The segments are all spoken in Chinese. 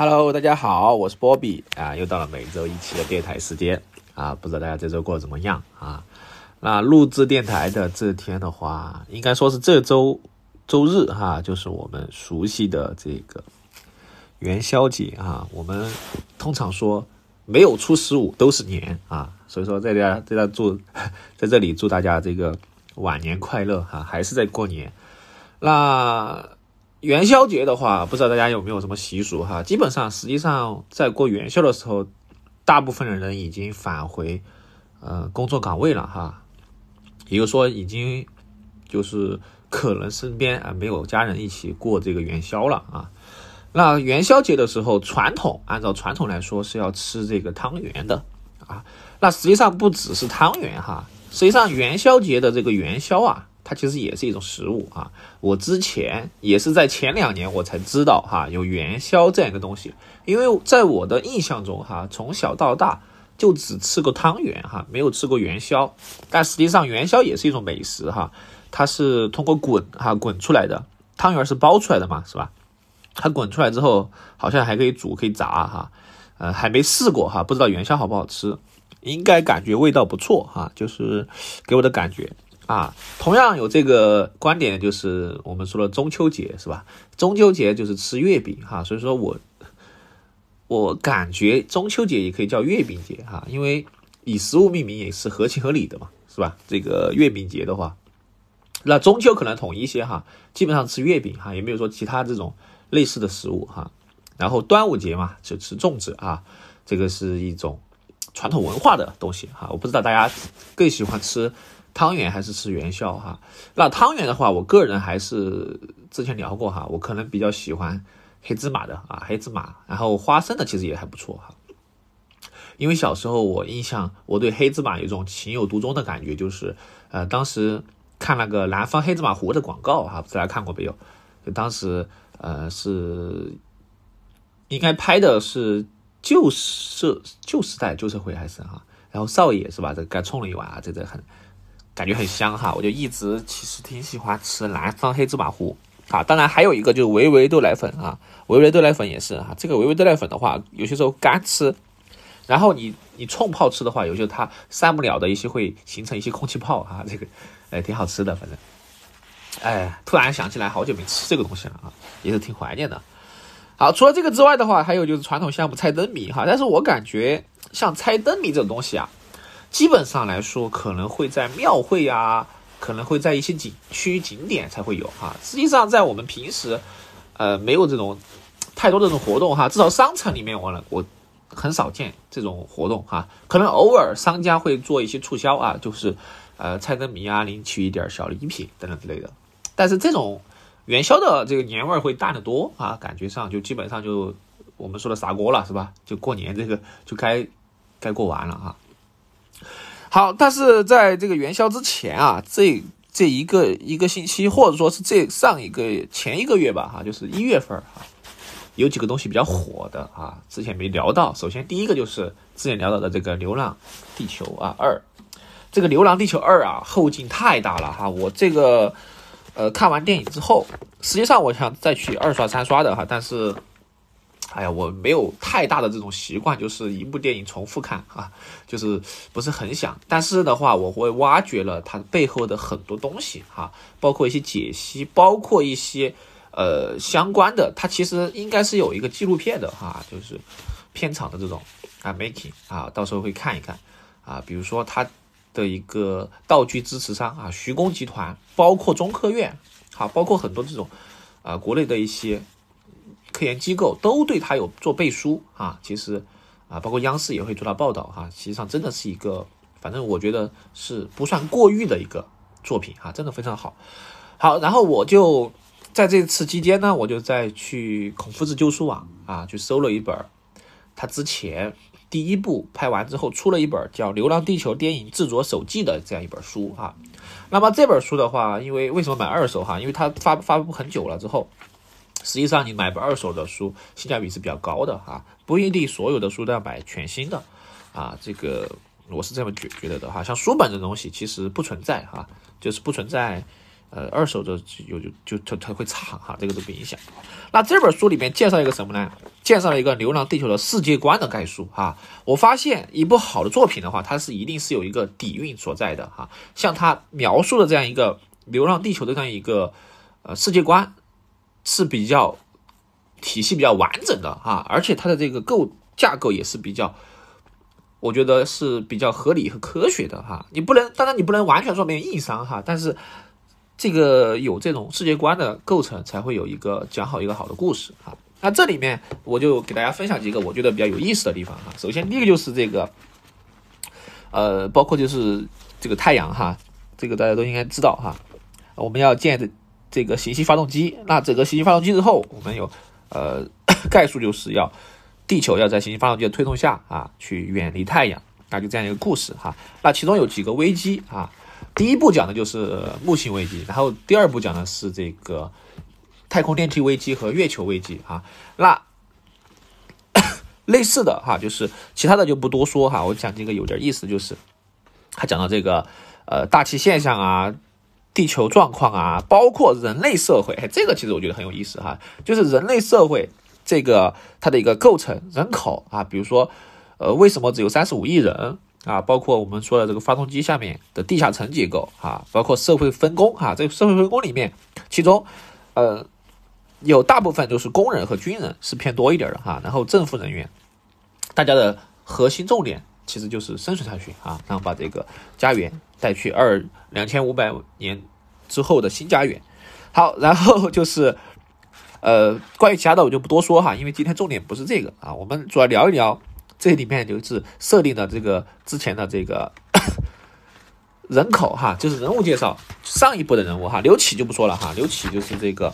Hello，大家好，我是波比啊，又到了每周一期的电台时间啊，不知道大家这周过得怎么样啊？那录制电台的这天的话，应该说是这周周日哈，就是我们熟悉的这个元宵节啊。我们通常说没有初十五都是年啊，所以说在家在这祝 在这里祝大家这个晚年快乐哈，还是在过年。那元宵节的话，不知道大家有没有什么习俗哈？基本上，实际上在过元宵的时候，大部分的人已经返回呃工作岗位了哈，也就是说，已经就是可能身边啊没有家人一起过这个元宵了啊。那元宵节的时候，传统按照传统来说是要吃这个汤圆的啊。那实际上不只是汤圆哈，实际上元宵节的这个元宵啊。它其实也是一种食物啊！我之前也是在前两年我才知道哈，有元宵这样一个东西。因为在我的印象中哈，从小到大就只吃过汤圆哈，没有吃过元宵。但实际上元宵也是一种美食哈，它是通过滚哈滚出来的，汤圆是包出来的嘛，是吧？它滚出来之后好像还可以煮可以炸哈，呃，还没试过哈，不知道元宵好不好吃，应该感觉味道不错哈，就是给我的感觉。啊，同样有这个观点，就是我们说的中秋节是吧？中秋节就是吃月饼哈，所以说我我感觉中秋节也可以叫月饼节哈，因为以食物命名也是合情合理的嘛，是吧？这个月饼节的话，那中秋可能统一些哈，基本上吃月饼哈，也没有说其他这种类似的食物哈。然后端午节嘛，就吃粽子啊，这个是一种传统文化的东西哈。我不知道大家更喜欢吃。汤圆还是吃元宵哈？那汤圆的话，我个人还是之前聊过哈，我可能比较喜欢黑芝麻的啊，黑芝麻，然后花生的其实也还不错哈。因为小时候我印象，我对黑芝麻有一种情有独钟的感觉，就是呃，当时看那个南方黑芝麻糊的广告哈，不知道看过没有？就当时呃是应该拍的是旧社旧时代旧社会还是哈？然后少爷是吧？这该冲了一碗啊，这这很。感觉很香哈，我就一直其实挺喜欢吃南方黑芝麻糊啊。当然还有一个就是维维豆奶粉啊，维维豆奶粉也是哈。这个维维豆奶粉的话，有些时候干吃，然后你你冲泡吃的话，有些它散不了的一些会形成一些空气泡啊。这个哎挺好吃的，反正哎突然想起来好久没吃这个东西了啊，也是挺怀念的。好，除了这个之外的话，还有就是传统项目猜灯谜哈。但是我感觉像猜灯谜这种东西啊。基本上来说，可能会在庙会啊，可能会在一些景区景点才会有哈。实际上，在我们平时，呃，没有这种太多这种活动哈。至少商场里面，我了我很少见这种活动哈。可能偶尔商家会做一些促销啊，就是呃，猜灯谜啊，领取一点小礼品等等之类的。但是这种元宵的这个年味会淡得多啊，感觉上就基本上就我们说的撒锅了是吧？就过年这个就该该过完了哈。好，但是在这个元宵之前啊，这这一个一个星期，或者说是这上一个前一个月吧，哈，就是一月份哈，有几个东西比较火的啊，之前没聊到。首先第一个就是之前聊到的这个《流浪地球》啊二，这个《流浪地球二》啊后劲太大了哈，我这个呃看完电影之后，实际上我想再去二刷三刷的哈，但是。哎呀，我没有太大的这种习惯，就是一部电影重复看啊，就是不是很想。但是的话，我会挖掘了它背后的很多东西哈，包括一些解析，包括一些呃相关的。它其实应该是有一个纪录片的哈，就是片场的这种啊 making 啊，到时候会看一看啊。比如说它的一个道具支持商啊，徐工集团，包括中科院，好，包括很多这种啊国内的一些。科研机构都对他有做背书啊，其实啊，包括央视也会做到报道哈。实际上真的是一个，反正我觉得是不算过誉的一个作品啊，真的非常好。好，然后我就在这次期间呢，我就再去孔夫子旧书网啊，去搜了一本他之前第一部拍完之后出了一本叫《流浪地球电影制作手记》的这样一本书哈。那么这本书的话，因为为什么买二手哈？因为它发发布很久了之后。实际上，你买本二手的书，性价比是比较高的哈，不一定所有的书都要买全新的，啊，这个我是这么觉觉得的哈。像书本的东西其实不存在哈，就是不存在，呃，二手的有就就它它会差哈，这个都不影响。那这本书里面介绍一个什么呢？介绍了一个《流浪地球》的世界观的概述啊。我发现一部好的作品的话，它是一定是有一个底蕴所在的哈。像他描述的这样一个《流浪地球》的这样一个呃世界观是比较体系比较完整的哈，而且它的这个构架构也是比较，我觉得是比较合理和科学的哈。你不能，当然你不能完全说没有硬伤哈，但是。这个有这种世界观的构成，才会有一个讲好一个好的故事啊。那这里面我就给大家分享几个我觉得比较有意思的地方哈。首先第一个就是这个，呃，包括就是这个太阳哈，这个大家都应该知道哈。我们要建的这个行星发动机，那整个行星发动机之后，我们有呃 概述就是要地球要在行星发动机的推动下啊，去远离太阳，那就这样一个故事哈。那其中有几个危机啊。第一步讲的就是木星危机，然后第二步讲的是这个太空电梯危机和月球危机啊。那 类似的哈，就是其他的就不多说哈。我讲这个有点意思，就是他讲到这个呃大气现象啊、地球状况啊，包括人类社会，这个其实我觉得很有意思哈。就是人类社会这个它的一个构成人口啊，比如说呃为什么只有三十五亿人？啊，包括我们说的这个发动机下面的地下层结构啊，包括社会分工哈，这个社会分工里面，其中，呃，有大部分都是工人和军人是偏多一点的哈，然后政府人员，大家的核心重点其实就是生存下去啊，然后把这个家园带去二两千五百年之后的新家园。好，然后 就是，呃，关于其他的我就不多说哈，因为今天重点不是这个啊，我们主要聊一聊。这里面就是设定的这个之前的这个 人口哈，就是人物介绍上一部的人物哈，刘启就不说了哈，刘启就是这个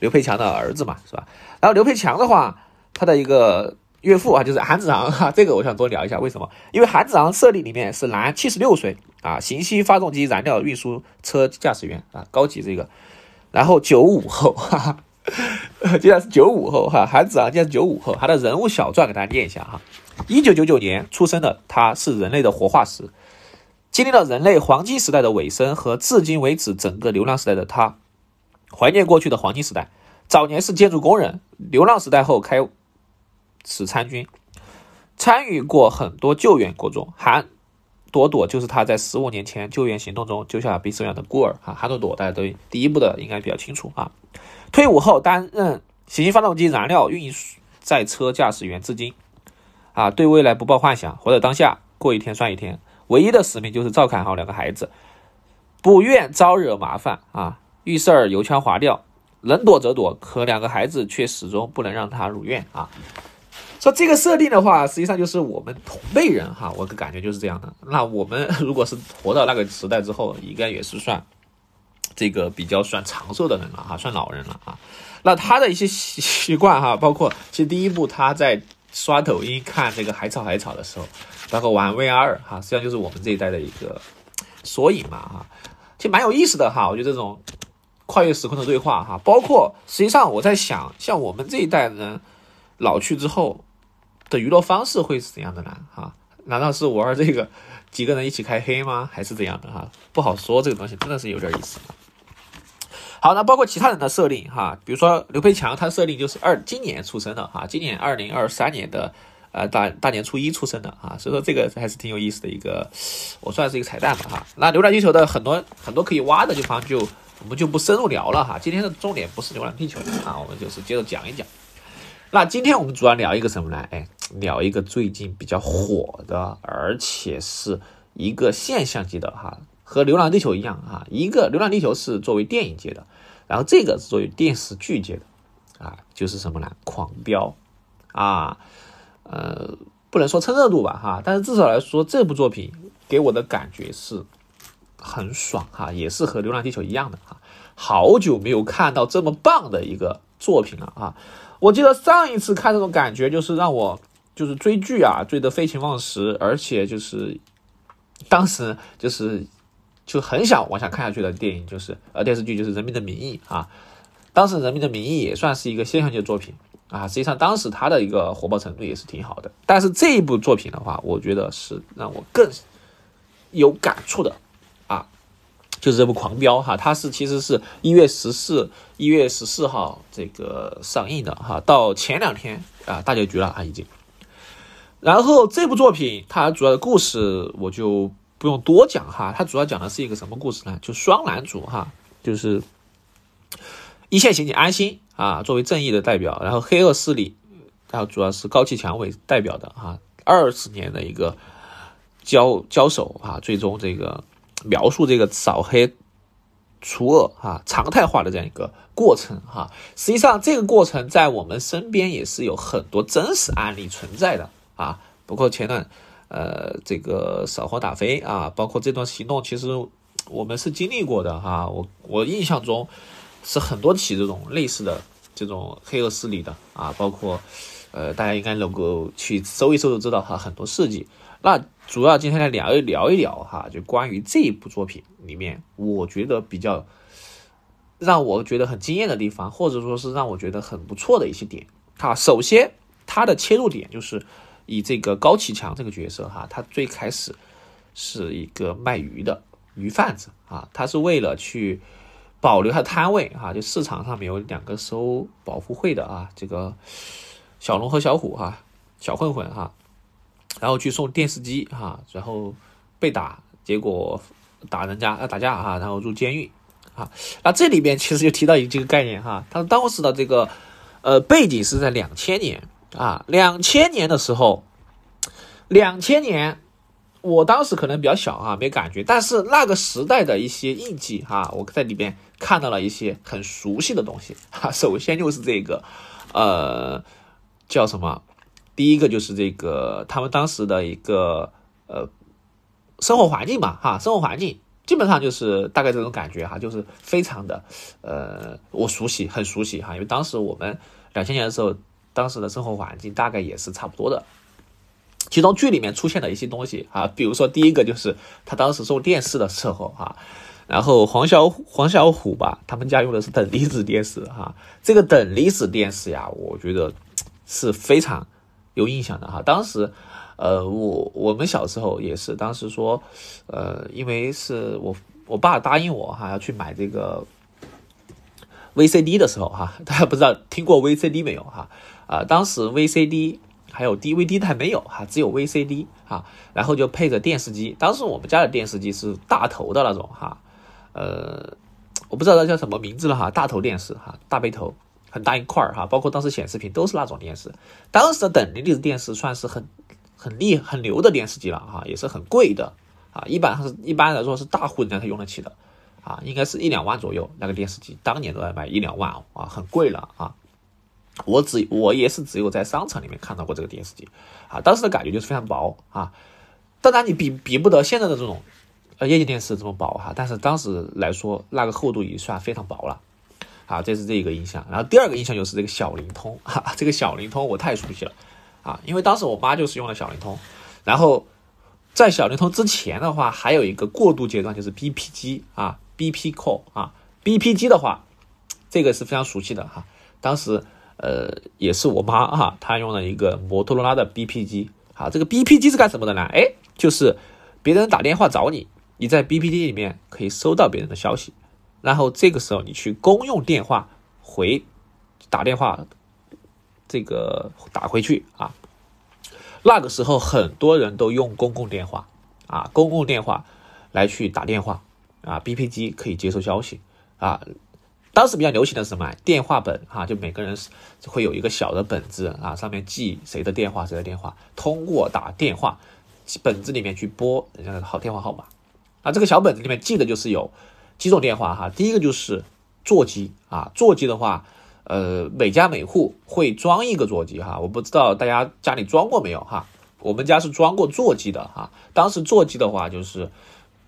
刘培强的儿子嘛，是吧？然后刘培强的话，他的一个岳父啊，就是韩子昂哈，这个我想多聊一下，为什么？因为韩子昂设定里面是男，七十六岁啊，行星发动机燃料运输车驾驶员啊，高级这个，然后九五后哈哈。竟然是九五后哈，韩子昂竟然是九五后，他的人物小传给大家念一下哈。一九九九年出生的他，是人类的活化石，经历了人类黄金时代的尾声和至今为止整个流浪时代的他，怀念过去的黄金时代。早年是建筑工人，流浪时代后开始参军，参与过很多救援活动。韩朵朵就是他在十五年前救援行动中救下被收养的孤儿啊。韩朵朵大家都第一部的应该比较清楚啊。退伍后担任行星发动机燃料运载车驾驶员至今，啊，对未来不抱幻想，活在当下，过一天算一天，唯一的使命就是照看好两个孩子，不愿招惹麻烦啊，遇事儿油腔滑调，能躲则躲，可两个孩子却始终不能让他如愿啊。说这个设定的话，实际上就是我们同辈人哈，我的感觉就是这样的。那我们 如果是活到那个时代之后，应该也是算。这个比较算长寿的人了哈，算老人了啊。那他的一些习 习惯哈，包括其实第一部他在刷抖音看这个海草海草的时候，包括玩 VR 哈，实际上就是我们这一代的一个缩影嘛哈。其实蛮有意思的哈，我觉得这种跨越时空的对话哈，包括实际上我在想，像我们这一代人老去之后的娱乐方式会是怎样的呢？哈，难道是玩这个几个人一起开黑吗？还是怎样的哈？不好说，这个东西真的是有点意思。好，那包括其他人的设定哈，比如说刘培强，他设定就是二今年出生的哈，今年二零二三年的呃大大年初一出生的啊，所以说这个还是挺有意思的一个，我算是一个彩蛋吧哈。那流浪地球的很多很多可以挖的地方就我们就不深入聊了哈，今天的重点不是流浪地球啊，我们就是接着讲一讲。那今天我们主要聊一个什么呢？哎，聊一个最近比较火的，而且是一个现象级的哈。和《流浪地球》一样啊，一个《流浪地球》是作为电影界的，然后这个是作为电视剧界的，啊，就是什么呢？狂飙啊，呃，不能说蹭热度吧，哈，但是至少来说，这部作品给我的感觉是很爽哈，也是和《流浪地球》一样的哈，好久没有看到这么棒的一个作品了啊！我记得上一次看这种感觉，就是让我就是追剧啊，追得废寝忘食，而且就是当时就是。就很想往下看下去的电影就是呃电视剧就是《人民的名义》啊，当时《人民的名义》也算是一个现象级作品啊，实际上当时它的一个火爆程度也是挺好的。但是这一部作品的话，我觉得是让我更有感触的，就是这部《狂飙》哈，它是其实是一月十四一月十四号这个上映的哈，到前两天啊大结局了啊已经。然后这部作品它主要的故事我就不用多讲哈，它主要讲的是一个什么故事呢？就双男主哈，就是一线刑警安心啊作为正义的代表，然后黑恶势力，然后主要是高启强为代表的哈，二十年的一个交交手啊，最终这个。描述这个扫黑除恶哈常态化的这样一个过程哈，实际上这个过程在我们身边也是有很多真实案例存在的啊，包括前段呃这个扫黄打非啊，包括这段行动，其实我们是经历过的哈。我我印象中是很多起这种类似的这种黑恶势力的啊，包括呃大家应该能够去搜一搜就知道哈，很多事迹。那主要今天来聊一聊一聊哈，就关于这一部作品里面，我觉得比较让我觉得很惊艳的地方，或者说是让我觉得很不错的一些点哈。首先，它的切入点就是以这个高启强这个角色哈，他最开始是一个卖鱼的鱼贩子啊，他是为了去保留他摊位哈，就市场上面有两个收保护费的啊，这个小龙和小虎哈，小混混哈。然后去送电视机哈，然后被打，结果打人家啊打架哈，然后入监狱啊。那这里边其实就提到一个概念哈，他当时的这个呃背景是在两千年啊，两千年的时候，两千年，我当时可能比较小哈，没感觉，但是那个时代的一些印记哈，我在里边看到了一些很熟悉的东西哈。首先就是这个呃叫什么？第一个就是这个他们当时的一个呃生活环境吧，哈，生活环境基本上就是大概这种感觉哈，就是非常的呃我熟悉，很熟悉哈，因为当时我们两千年的时候，当时的生活环境大概也是差不多的。其中剧里面出现的一些东西啊，比如说第一个就是他当时送电视的时候哈，然后黄小黄小虎吧，他们家用的是等离子电视哈，这个等离子电视呀，我觉得是非常。有印象的哈，当时，呃，我我们小时候也是，当时说，呃，因为是我我爸答应我哈，要去买这个 VCD 的时候哈，大家不知道听过 VCD 没有哈？啊，当时 VCD 还有 DVD 还没有哈，只有 VCD 哈，然后就配着电视机，当时我们家的电视机是大头的那种哈，呃，我不知道它叫什么名字了哈，大头电视哈，大背头。很大一块儿哈，包括当时显示屏都是那种电视，当时的等离子电视算是很很厉很牛的电视机了哈，也是很贵的啊，一般是一般来说是大户人家才用得起的啊，应该是一两万左右那个电视机，当年都在卖一两万啊，很贵了啊。我只我也是只有在商场里面看到过这个电视机啊，当时的感觉就是非常薄啊，当然你比比不得现在的这种呃液晶电视这么薄哈，但是当时来说那个厚度已经算非常薄了。啊，这是这一个印象，然后第二个印象就是这个小灵通，哈，这个小灵通我太熟悉了，啊，因为当时我妈就是用了小灵通，然后在小灵通之前的话，还有一个过渡阶段就是 BP 机啊，BP Call 啊，BP 机的话，这个是非常熟悉的哈，当时呃也是我妈哈，她用了一个摩托罗拉的 BP 机，啊，这个 BP 机是干什么的呢？哎，就是别人打电话找你，你在 BP 机里面可以收到别人的消息。然后这个时候你去公用电话回打电话，这个打回去啊。那个时候很多人都用公共电话啊，公共电话来去打电话啊，BP 机可以接收消息啊。当时比较流行的是什么？电话本哈，就每个人会有一个小的本子啊，上面记谁的电话，谁的电话，通过打电话本子里面去拨人家的好电话号码啊。这个小本子里面记的就是有。几种电话哈，第一个就是座机啊，座机的话，呃，每家每户会装一个座机哈，我不知道大家家里装过没有哈，我们家是装过座机的哈。当时座机的话就是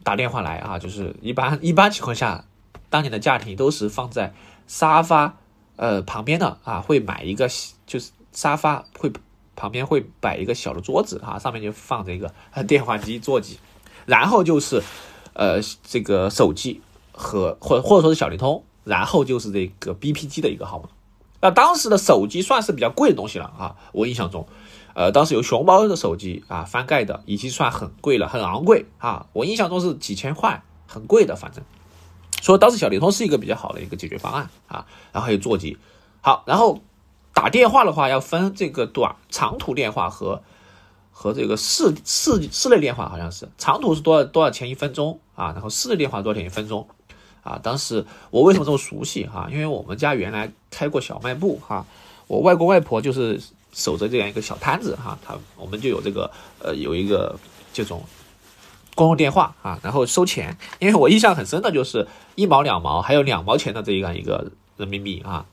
打电话来啊，就是一般 一般情况下，当年的家庭都是放在沙发呃旁边的啊，会买一个就是沙发会旁边会摆一个小的桌子哈，上面就放着一个电话机座机，然后就是呃这个手机。和或或者说是小灵通，然后就是这个 BP 机的一个号码。那当时的手机算是比较贵的东西了啊，我印象中，呃，当时有熊猫的手机啊，翻盖的已经算很贵了，很昂贵啊。我印象中是几千块，很贵的，反正所以当时小灵通是一个比较好的一个解决方案啊。然后还有座机，好，然后打电话的话要分这个短长途电话和和这个市市室内电话，好像是长途是多少多少钱一分钟啊？然后室内电话多少钱一分钟啊？当时我为什么这么熟悉哈？因为我们家原来开过小卖部哈，我外公外婆就是守着这样一个小摊子哈，他我们就有这个呃有一个这种。公用电话啊，然后收钱，因为我印象很深的就是一毛两毛，还有两毛钱的这样一个人民币啊，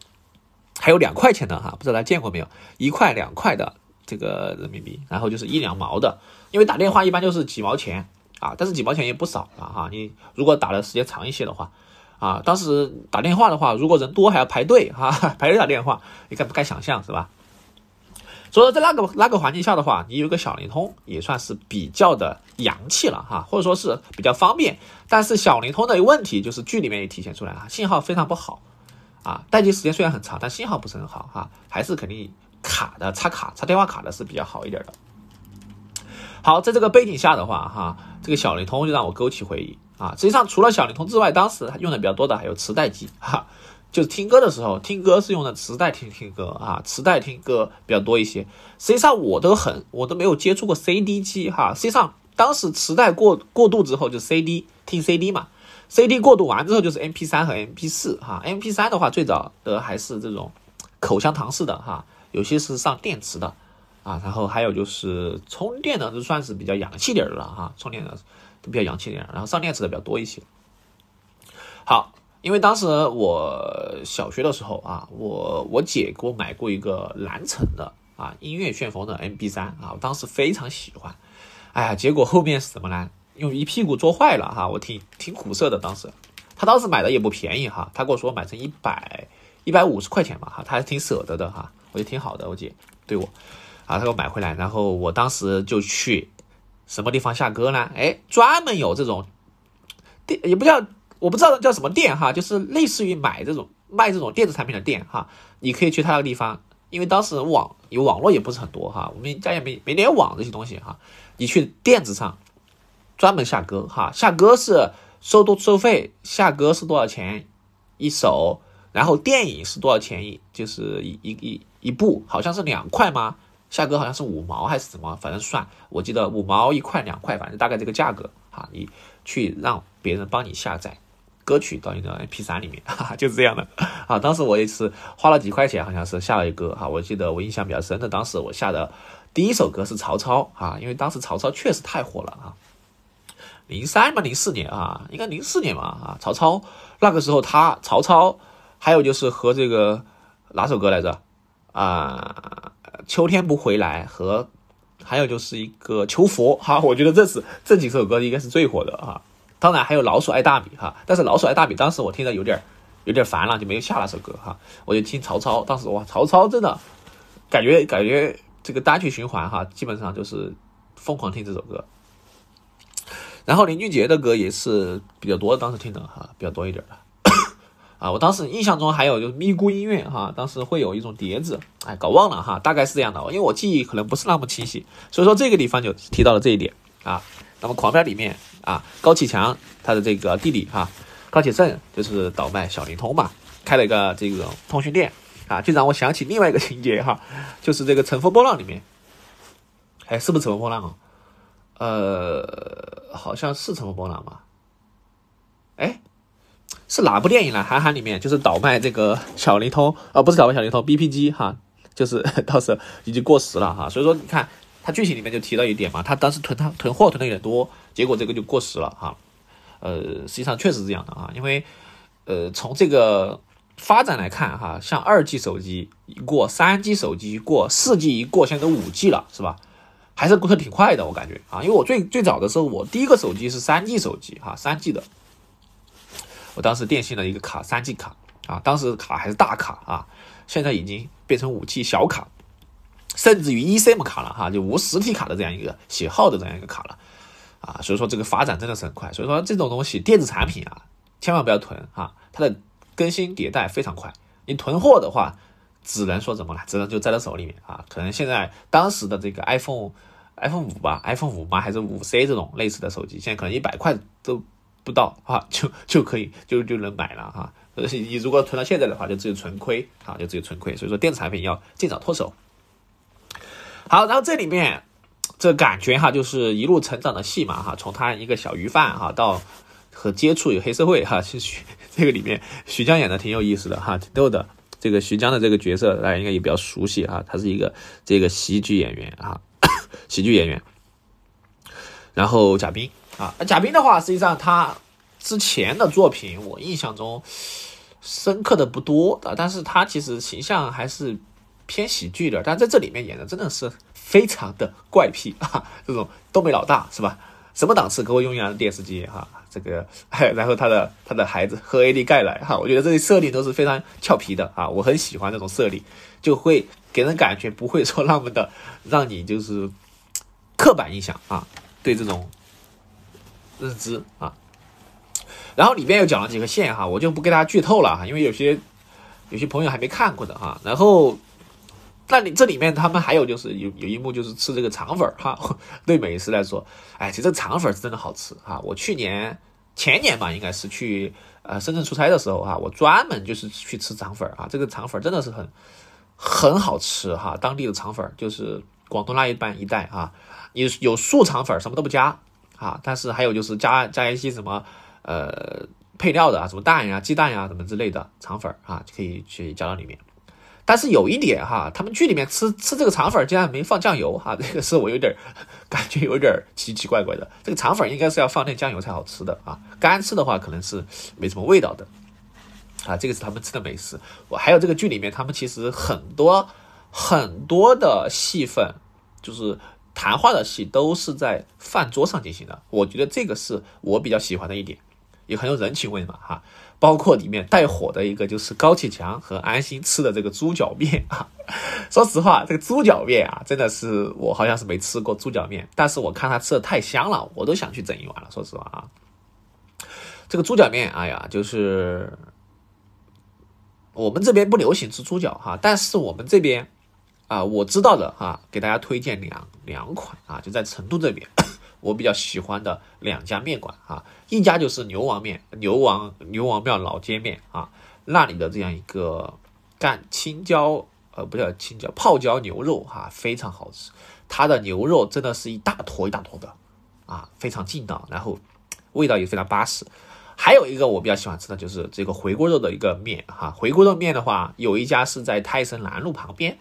还有两块钱的哈，不知道大家见过没有？一块两块的这个人民币，然后就是一两毛的，因为打电话一般就是几毛钱啊，但是几毛钱也不少了哈。你如果打的时间长一些的话，啊，当时打电话的话，如果人多还要排队哈，排队打电话，你敢不敢想象是吧？所以说，在那个那个环境下的话，你有个小灵通也算是比较的洋气了哈，或者说是比较方便。但是小灵通的问题就是剧里面也体现出来了，信号非常不好啊，待机时间虽然很长，但信号不是很好哈，还是肯定卡的，插卡插电话卡的是比较好一点的。好，在这个背景下的话哈，这个小灵通就让我勾起回忆啊。实际上，除了小灵通之外，当时用的比较多的还有磁带机哈。就是听歌的时候，听歌是用的磁带听听歌啊，磁带听歌比较多一些。实际上我都很，我都没有接触过 CD 机哈。实际上当时磁带过过渡之后就 CD 听 CD 嘛，CD 过渡完之后就是 MP3 和 MP4 哈。MP3 的话最早的还是这种口香糖式的哈，有些是上电池的啊。然后还有就是充电的，就算是比较洋气点的了哈，充电的都比较洋气点，然后上电池的比较多一些。好。因为当时我小学的时候啊，我我姐给我买过一个蓝城的啊音乐旋风的 M P 三啊，我当时非常喜欢，哎呀，结果后面是什么呢？用一屁股坐坏了哈，我挺挺苦涩的。当时他当时买的也不便宜哈，他跟我说买成一百一百五十块钱吧哈，他还挺舍得的哈，我觉得挺好的。我姐对我啊，他给我买回来，然后我当时就去什么地方下歌呢？哎，专门有这种电也不叫。我不知道叫什么店哈，就是类似于买这种卖这种电子产品的店哈，你可以去他那个地方，因为当时网有网络也不是很多哈，我们家也没没联网这些东西哈，你去电子上专门下歌哈，下歌是收多收费，下歌是多少钱一首，然后电影是多少钱一就是一一一一部，好像是两块吗？下歌好像是五毛还是什么，反正算，我记得五毛一块两块，反正大概这个价格哈，你去让别人帮你下载。歌曲到你的 MP 三里面，哈 哈，就是这样的 啊。当时我也是花了几块钱，好像是下了一个哈。我记得我印象比较深的，当时我下的第一首歌是曹操啊，因为当时曹操确实太火了啊。零三嘛，零四年啊，应该零四年嘛啊。曹操那个时候他曹操，还有就是和这个哪首歌来着啊？秋天不回来和还有就是一个求佛哈。我觉得这是这几首歌应该是最火的啊。当然还有老鼠爱大米哈，但是老鼠爱大米当时我听着有点有点烦了，就没有下那首歌哈。我就听曹操，当时哇，曹操真的感觉感觉这个单曲循环哈，基本上就是疯狂听这首歌。然后林俊杰的歌也是比较多，当时听的哈比较多一点的。啊，我当时印象中还有就是咪咕音乐哈，当时会有一种碟子，哎，搞忘了哈，大概是这样的，因为我记忆可能不是那么清晰，所以说这个地方就提到了这一点啊。那么狂飙里面啊，高启强他的这个弟弟哈，高启盛就是倒卖小灵通嘛，开了一个这个通讯店啊，就让我想起另外一个情节哈，就是这个乘风破浪里面，哎，是不是乘风破浪啊？呃，好像是乘风破浪吧？哎，是哪部电影呢？韩寒里面就是倒卖这个小灵通啊，不是倒卖小灵通，BP 机哈，就是到时候已经过时了哈，所以说你看。他剧情里面就提到一点嘛，他当时囤他囤货囤的有点多，结果这个就过时了哈。呃，实际上确实是这样的啊，因为呃从这个发展来看哈，像二 G 手机一过，三 G 手机过，四 G 一过，现在都五 G 了是吧？还是过得挺快的，我感觉啊，因为我最最早的时候，我第一个手机是三 G 手机哈，三 G 的，我当时电信的一个卡三 G 卡啊，当时卡还是大卡啊，现在已经变成五 G 小卡。甚至于 eSIM 卡了哈，就无实体卡的这样一个写号的这样一个卡了，啊，所以说这个发展真的是很快。所以说这种东西电子产品啊，千万不要囤啊，它的更新迭代非常快。你囤货的话，只能说怎么了？只能就在他手里面啊。可能现在当时的这个 iPhone，iPhone 五吧，iPhone 五吗？还是五 C 这种类似的手机，现在可能一百块都不到啊，就就可以就就能买了哈。呃，你如果囤到现在的话，就只有纯亏啊，就只有纯亏。所以说电子产品要尽早脱手。好，然后这里面这感觉哈，就是一路成长的戏嘛哈，从他一个小鱼贩哈到和接触有黑社会哈，其实这个里面徐江演的挺有意思的哈，挺逗的。这个徐江的这个角色大家应该也比较熟悉哈，他是一个这个喜剧演员哈，喜剧演员。然后贾冰啊，贾冰的话，实际上他之前的作品我印象中深刻的不多的，但是他其实形象还是偏喜剧的，但在这里面演的真的是非常的怪癖 啊，这种东北老大是吧？什么档次给我用一辆电视机哈，这个，然后他的他的孩子喝 AD 钙来哈，我觉得这些设定都是非常俏皮的啊，我很喜欢这种设定，就会给人感觉不会说那么的让你就是刻板印象啊。对这种认知啊，然后里边又讲了几个线哈，我就不给大家剧透了哈，因为有些有些朋友还没看过的哈。然后，那你这里面他们还有就是有有一幕就是吃这个肠粉哈，对美食来说，哎，其实肠粉是真的好吃哈。我去年前年吧，应该是去呃深圳出差的时候哈，我专门就是去吃肠粉啊，这个肠粉真的是很很好吃哈，当地的肠粉就是广东那一半一带啊。有有素肠粉，什么都不加啊，但是还有就是加加一些什么呃配料的啊，什么蛋呀、鸡蛋呀什么之类的肠粉啊，可以去加到里面。但是有一点哈，他们剧里面吃吃这个肠粉竟然没放酱油哈，这个是我有点感觉有点奇奇怪怪的。这个肠粉应该是要放点酱油才好吃的啊，干吃的话可能是没什么味道的啊。这个是他们吃的美食。我还有这个剧里面，他们其实很多很多的戏份就是。谈话的戏都是在饭桌上进行的，我觉得这个是我比较喜欢的一点，也很有人情味嘛哈。包括里面带火的一个就是高启强和安心吃的这个猪脚面啊。说实话，这个猪脚面啊，真的是我好像是没吃过猪脚面，但是我看他吃的太香了，我都想去整一碗了。说实话啊，这个猪脚面，哎呀，就是我们这边不流行吃猪脚哈，但是我们这边。啊，我知道的哈，给大家推荐两两款啊，就在成都这边，我比较喜欢的两家面馆啊，一家就是牛王面，牛王牛王庙老街面啊，那里的这样一个干青椒，呃，不叫青椒，泡椒牛肉哈，非常好吃，它的牛肉真的是一大坨一大坨的啊，非常劲道，然后味道也非常巴适。还有一个我比较喜欢吃的就是这个回锅肉的一个面哈，回锅肉面的话，有一家是在泰森南路旁边。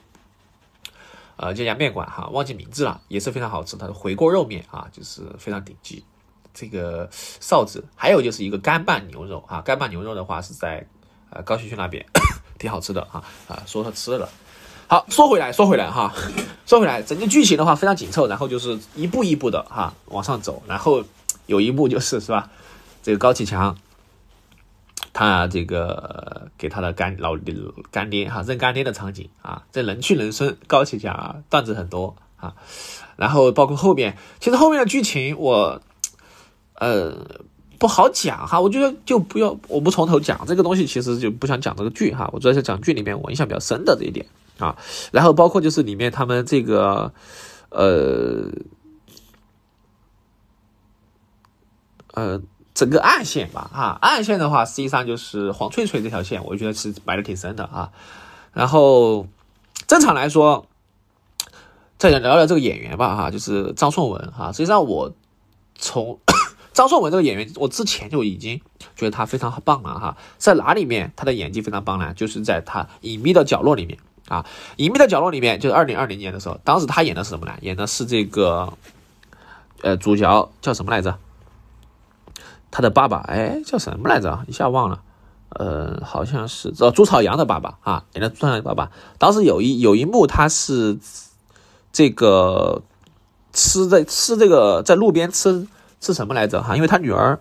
呃，这家面馆哈，忘记名字了，也是非常好吃。它的回锅肉面啊，就是非常顶级。这个臊子，还有就是一个干拌牛肉啊，干拌牛肉的话是在呃高新区那边，挺好吃的哈啊，说说吃了。好，说回来，说回来哈，说回来，整个剧情的话非常紧凑，然后就是一步一步的哈往上走，然后有一幕就是是吧，这个高启强。他这个给他的干老干爹哈认干爹的场景啊，这人去人生，高启强啊段子很多啊，然后包括后面，其实后面的剧情我 呃不好讲哈，我觉得就不要我不从头讲这个东西，其实就不想讲这个剧哈，我主要是讲剧里面我印象比较深的这一点啊，然后包括就是里面他们这个呃呃。整个暗线吧，啊，暗线的话，实际上就是黄翠翠这条线，我觉得是埋的挺深的啊。然后正常来说，再聊聊这个演员吧，哈，就是张颂文哈。实际上我从 张颂文这个演员，我之前就已经觉得他非常棒了哈。在哪里面他的演技非常棒呢？就是在他《隐秘的角落》里面啊，《隐秘的角落》里面就是二零二零年的时候，当时他演的是什么呢？演的是这个呃主角叫什么来着？他的爸爸，哎，叫什么来着？一下忘了，呃，好像是叫朱朝阳的爸爸啊，演的朱朝阳的爸爸。当时有一有一幕，他是这个吃在吃这个在路边吃吃什么来着？哈，因为他女儿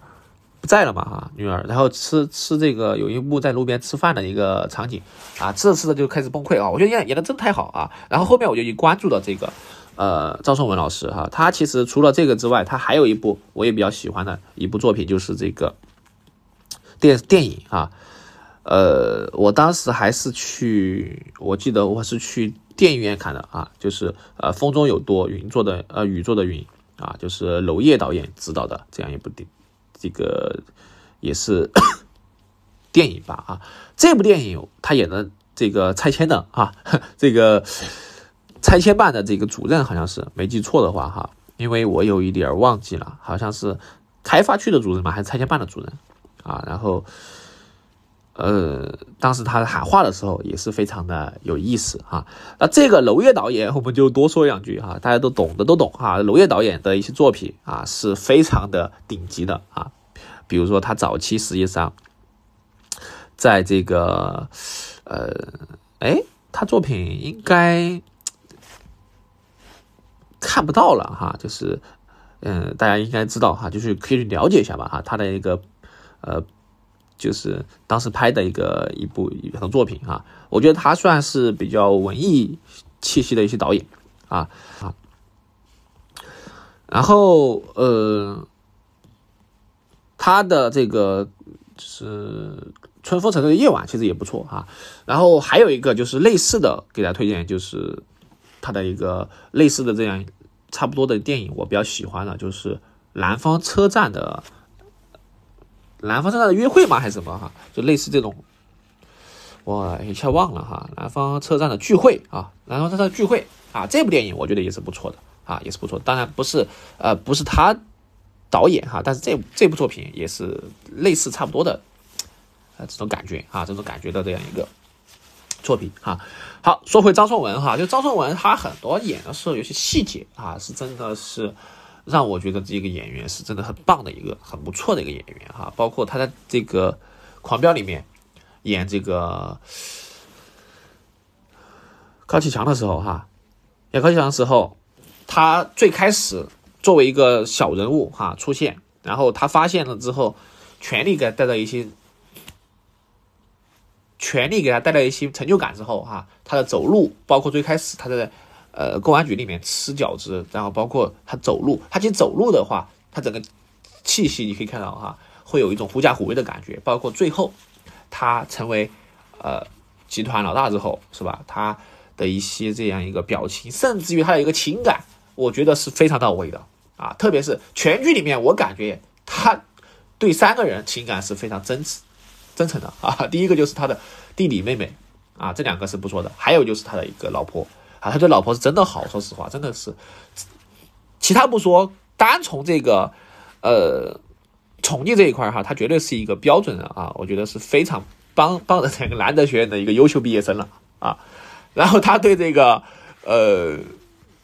不在了嘛，哈，女儿，然后吃吃这个有一幕在路边吃饭的一个场景啊，吃着吃着就开始崩溃啊，我觉得演演的真太好啊。然后后面我就一关注了这个。呃，赵颂文老师哈，他其实除了这个之外，他还有一部我也比较喜欢的一部作品，就是这个电电影啊。呃，我当时还是去，我记得我是去电影院看的啊，就是呃，风中有多云做的呃雨做的云啊，就是娄烨导演执导的这样一部电这个也是 电影吧啊，这部电影他演的这个拆迁的啊，这个拆迁办的这个主任好像是没记错的话哈，因为我有一点忘记了，好像是开发区的主任嘛，还是拆迁办的主任啊，然后。呃，当时他喊话的时候也是非常的有意思哈。那这个娄烨导演，我们就多说两句哈，大家都懂的都懂哈。娄烨导演的一些作品啊，是非常的顶级的啊。比如说他早期实际上，在这个呃，哎，他作品应该看不到了哈，就是嗯，大家应该知道哈，就是可以去了解一下吧哈，他的一个呃。就是当时拍的一个一部一部作品哈，我觉得他算是比较文艺气息的一些导演啊啊，然后呃，他的这个就是春风沉醉的夜晚其实也不错哈，然后还有一个就是类似的给大家推荐就是他的一个类似的这样差不多的电影，我比较喜欢的就是南方车站的。南方车站的约会吗？还是什么哈？就类似这种，我一下忘了哈。南方车站的聚会啊，南方车站的聚会啊，这部电影我觉得也是不错的啊，也是不错。当然不是呃不是他导演哈，但是这这部作品也是类似差不多的啊这种感觉啊，这种感觉的这样一个作品哈。好，说回张颂文哈，就张颂文他很多演的时候有些细节啊，是真的是。让我觉得这个演员是真的很棒的一个很不错的一个演员哈，包括他在这个《狂飙》里面演这个高启强的时候哈，演高启强的时候，他最开始作为一个小人物哈出现，然后他发现了之后，权力给带到一些，权力给他带来一些成就感之后哈，他的走路，包括最开始他在。呃，公安局里面吃饺子，然后包括他走路，他其实走路的话，他整个气息你可以看到哈，会有一种狐假虎威的感觉。包括最后他成为呃集团老大之后，是吧？他的一些这样一个表情，甚至于他的一个情感，我觉得是非常到位的啊。特别是全剧里面，我感觉他对三个人情感是非常真挚、真诚的 啊。第一个就是他的弟弟妹妹啊，这两个是不错的，还有就是他的一个老婆。啊，他对老婆是真的好，说实话，真的是。其他不说，单从这个呃宠溺这一块哈，他绝对是一个标准的啊，我觉得是非常帮帮的这个南德学院的一个优秀毕业生了啊。然后他对这个呃，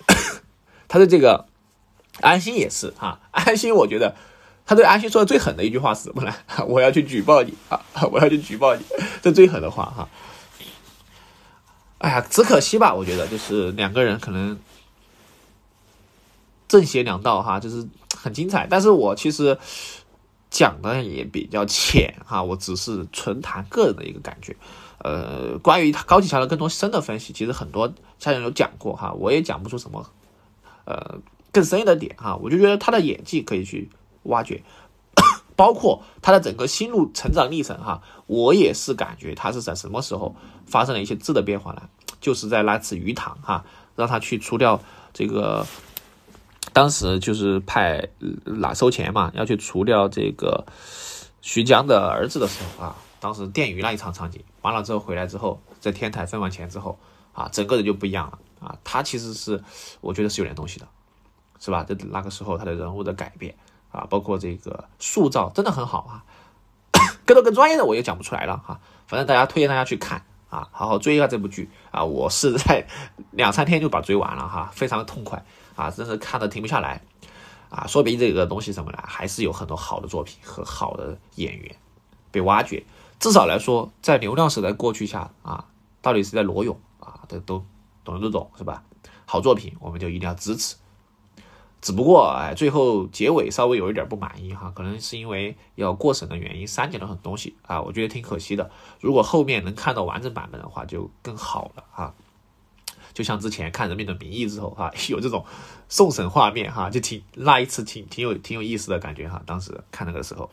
他对这个安心也是哈，安心我觉得他对安心说的最狠的一句话是什么呢？我要去举报你啊，我要去举报你，这最狠的话哈。哎呀，只可惜吧，我觉得就是两个人可能正邪两道哈，就是很精彩。但是我其实讲的也比较浅哈，我只是纯谈个人的一个感觉。呃，关于高启强的更多深的分析，其实很多家人有讲过哈，我也讲不出什么呃更深一的点哈。我就觉得他的演技可以去挖掘，包括他的整个心路成长历程哈，我也是感觉他是在什么时候。发生了一些质的变化呢，就是在那次鱼塘哈，让他去除掉这个，当时就是派哪收钱嘛，要去除掉这个徐江的儿子的时候啊，当时电鱼那一场场景完了之后回来之后，在天台分完钱之后啊，整个人就不一样了啊，他其实是我觉得是有点东西的，是吧？在那个时候他的人物的改变啊，包括这个塑造真的很好啊，更多更专业的我也讲不出来了哈，反正大家推荐大家去看。啊，好好追一下这部剧啊！我是在 两三天就把追完了哈，非常的痛快啊，真是看的停不下来啊！说明这个东西什么呢？还是有很多好的作品和好的演员被挖掘。至少来说，在流量时代过去下啊，到底是在裸泳啊，这都懂的都懂是吧？好作品我们就一定要支持。只不过，哎，最后结尾稍微有一点不满意哈，可能是因为要过审的原因删减了很多东西啊，我觉得挺可惜的。如果后面能看到完整版本的话，就更好了啊。就像之前看《人民的名义》之后哈，有这种送审画面哈，就挺那一次挺挺有挺有意思的感觉哈。当时看那个时候，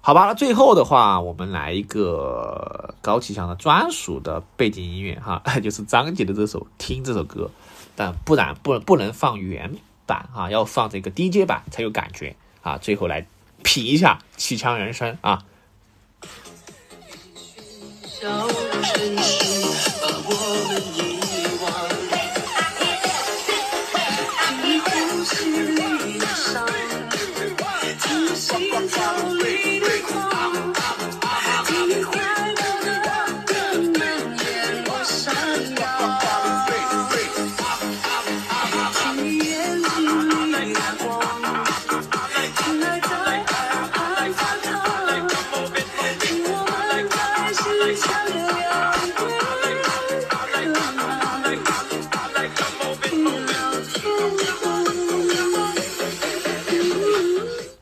好吧，那最后的话，我们来一个高启强的专属的背景音乐哈，就是张杰的这首《听》这首歌，但不然不不能放原。版啊，要放这个 DJ 版才有感觉啊！最后来品一下气枪人生啊。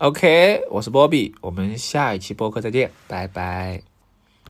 OK，我是波比，我们下一期播客再见，拜拜。